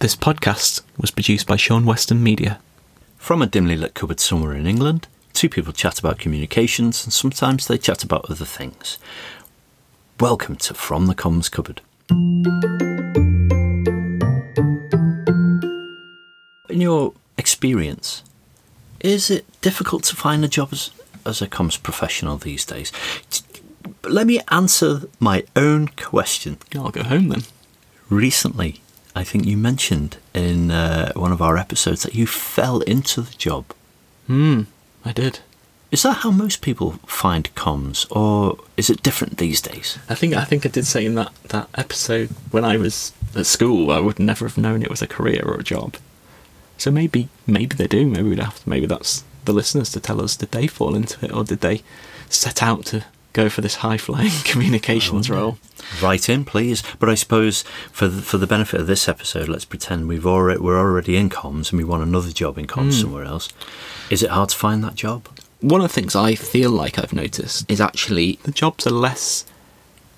This podcast was produced by Sean Weston Media. From a dimly lit cupboard somewhere in England, two people chat about communications and sometimes they chat about other things. Welcome to From the Comms Cupboard. In your experience, is it difficult to find a job as, as a comms professional these days? Let me answer my own question. I'll go home then. Recently, I think you mentioned in uh, one of our episodes that you fell into the job. Hmm, I did. Is that how most people find comms, or is it different these days? I think I think I did say in that, that episode when I was at school, I would never have known it was a career or a job. So maybe maybe they do. Maybe we'd have to, maybe that's the listeners to tell us did they fall into it or did they set out to go for this high flying communications oh, role? Write in, please. But I suppose for the, for the benefit of this episode, let's pretend we've already we're already in comms and we want another job in comms hmm. somewhere else. Is it hard to find that job? One of the things I feel like I've noticed is actually the jobs are less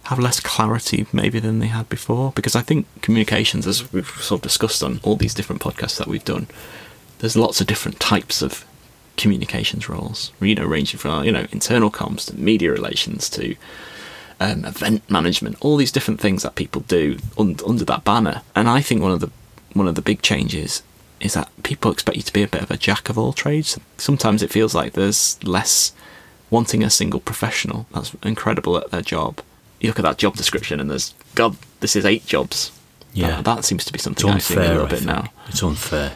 have less clarity maybe than they had before because I think communications, as we've sort of discussed on all these different podcasts that we've done, there's lots of different types of communications roles. You know, ranging from you know internal comms to media relations to um, event management, all these different things that people do un- under that banner. And I think one of the one of the big changes is that people expect you to be a bit of a jack of all trades. Sometimes it feels like there's less wanting a single professional that's incredible at their job. You look at that job description and there's God, this is eight jobs. Yeah. that, that seems to be It's something I see a little I bit think. now. It's unfair.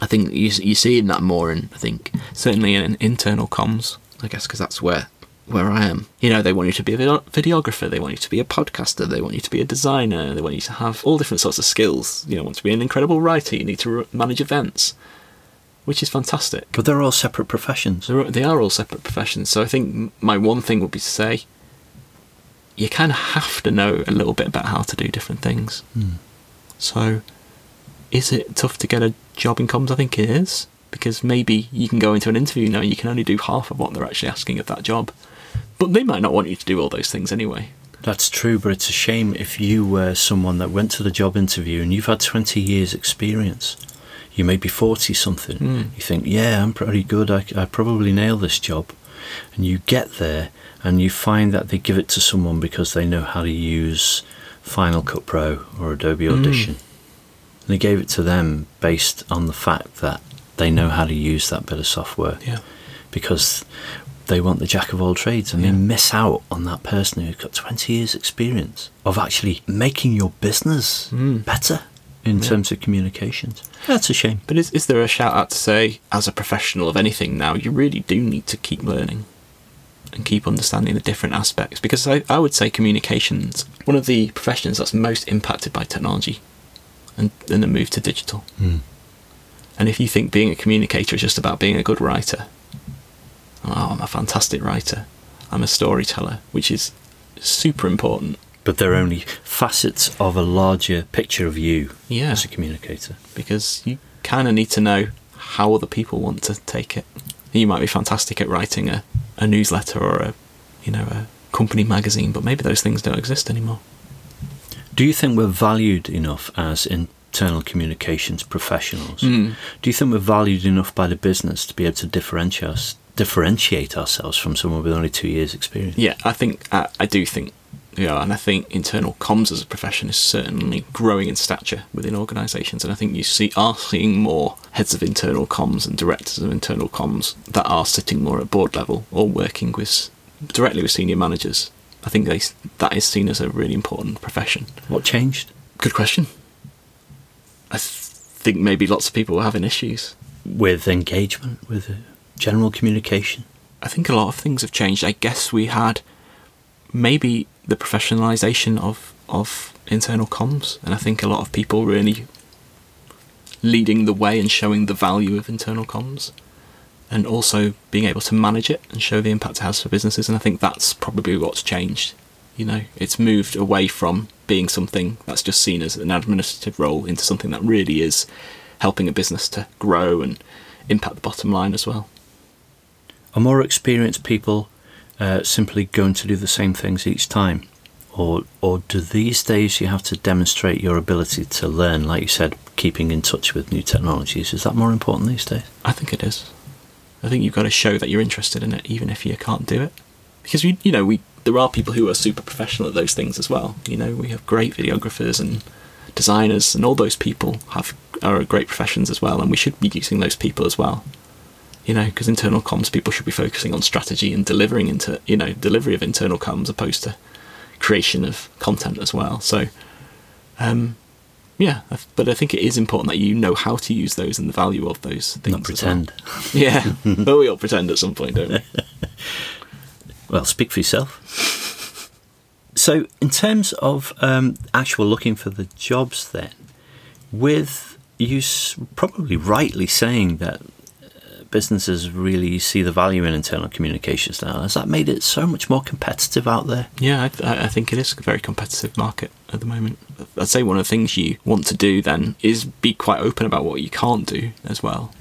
I think you you see that more in I think certainly in internal comms. I guess because that's where where I am. You know, they want you to be a videographer, they want you to be a podcaster, they want you to be a designer, they want you to have all different sorts of skills. You know, want to be an incredible writer, you need to manage events, which is fantastic. But they're all separate professions. They're, they are all separate professions. So I think my one thing would be to say you kind of have to know a little bit about how to do different things. Hmm. So is it tough to get a job in comms? I think it is. Because maybe you can go into an interview now and you can only do half of what they're actually asking of that job. But they might not want you to do all those things anyway. That's true, but it's a shame if you were someone that went to the job interview and you've had 20 years' experience. You may be 40 something. Mm. You think, yeah, I'm pretty good. I, I probably nail this job. And you get there and you find that they give it to someone because they know how to use Final Cut Pro or Adobe Audition. And they gave it to them based on the fact that they know how to use that bit of software Yeah. because they want the jack of all trades and Yeah. they miss out on that person who's got 20 years experience of actually making your business Mm. better in Yeah. terms of communications that's a shame But is, is there a shout out to say, as a professional of anything now, you really do need to keep learning and keep understanding the different aspects? Because I, I would say communications, one of the professions that's most impacted by technology and, and the move to digital. Hmm. And if you think being a communicator is just about being a good writer, oh, I'm a fantastic writer, I'm a storyteller, which is super important. but they're only facets of a larger picture of you Yeah. as a communicator because you kind of need to know how other people want to take it. You might be fantastic at writing a, a newsletter or a you know a company magazine, but maybe those things don't exist anymore. Do you think we're valued enough as internal communications professionals Mm. do you think we're valued enough by the business to be able to differentiate us differentiate ourselves from someone with only two years experience Yeah, I think I, I do think yeah, and I think internal comms as a profession is certainly growing in stature within organisations, and I think you see are seeing more heads of internal comms and directors of internal comms that are sitting more at board level or working with directly with senior managers. I think they, that is seen as a really important profession. what changed Good question. I th- think maybe lots of people were having issues. with engagement, with general communication. I think a lot of things have changed. I guess we had maybe the professionalisation of of internal comms, and I think a lot of people really leading the way and showing the value of internal comms, and also being able to manage it and show the impact it has for businesses. And I think that's probably what's changed. You know, it's moved away from being something that's just seen as an administrative role into something that really is helping a business to grow and impact the bottom line as well. Are more experienced people uh, simply going to do the same things each time? or or do these days you have to demonstrate your ability to learn? Like you said, keeping in touch with new technologies is that more important these days? I think it is. I think you've got to show that you're interested in it, even if you can't do it. Because we, you know, we there are people who are super professional at those things as well. You know, we have great videographers and designers, and all those people have are great professions as well, and we should be using those people as well. You know, because internal comms people should be focusing on strategy and delivering into you know delivery of internal comms opposed to creation of content as well. So, um, yeah, but I think it is important that you know how to use those and the value of those things. Not pretend. Well. Yeah, but we all pretend at some point, don't we? well, speak for yourself. So, in terms of um, actual looking for the jobs, then, with you probably rightly saying that businesses really see the value in internal communications now. Has that made it so much more competitive out there? Yeah, I, I, think it is a very competitive market at the moment. I'd say one of the things you want to do then is be quite open about what you can't do as well.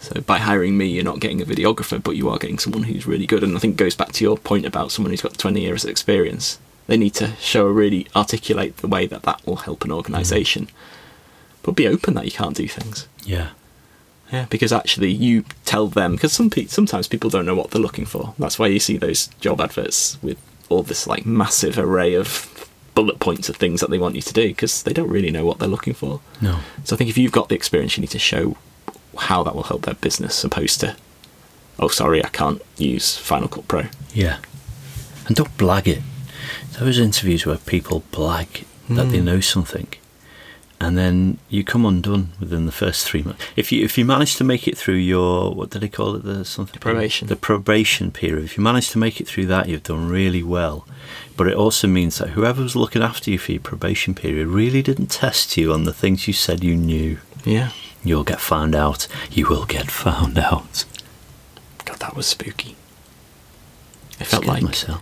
So by hiring me, you're not getting a videographer, but you are getting someone who's really good. And I think it goes back to your point about someone who's got 20 years of experience. They need to show a really articulate the way that that will help an organisation. Mm. But be open that you can't do things. Yeah. Yeah, because actually you tell them because some pe- sometimes people don't know what they're looking for. That's why you see those job adverts with all this like massive array of bullet points of things that they want you to do because they don't really know what they're looking for. No. So I think if you've got the experience, you need to show how that will help their business, opposed to, oh, sorry, I can't use Final Cut Pro. Yeah, and don't blag it. Those interviews where people blag that mm. they hmm. know something and then you come undone within the first three months. If you if you manage to make it through your what did they call it the something the probation the probation period, if you manage to make it through that, you've done really well. But it also means that whoever was looking after you for your probation period really didn't test you on the things you said you knew. Yeah, you'll get found out. You will get found out. God, that was spooky. It felt like myself.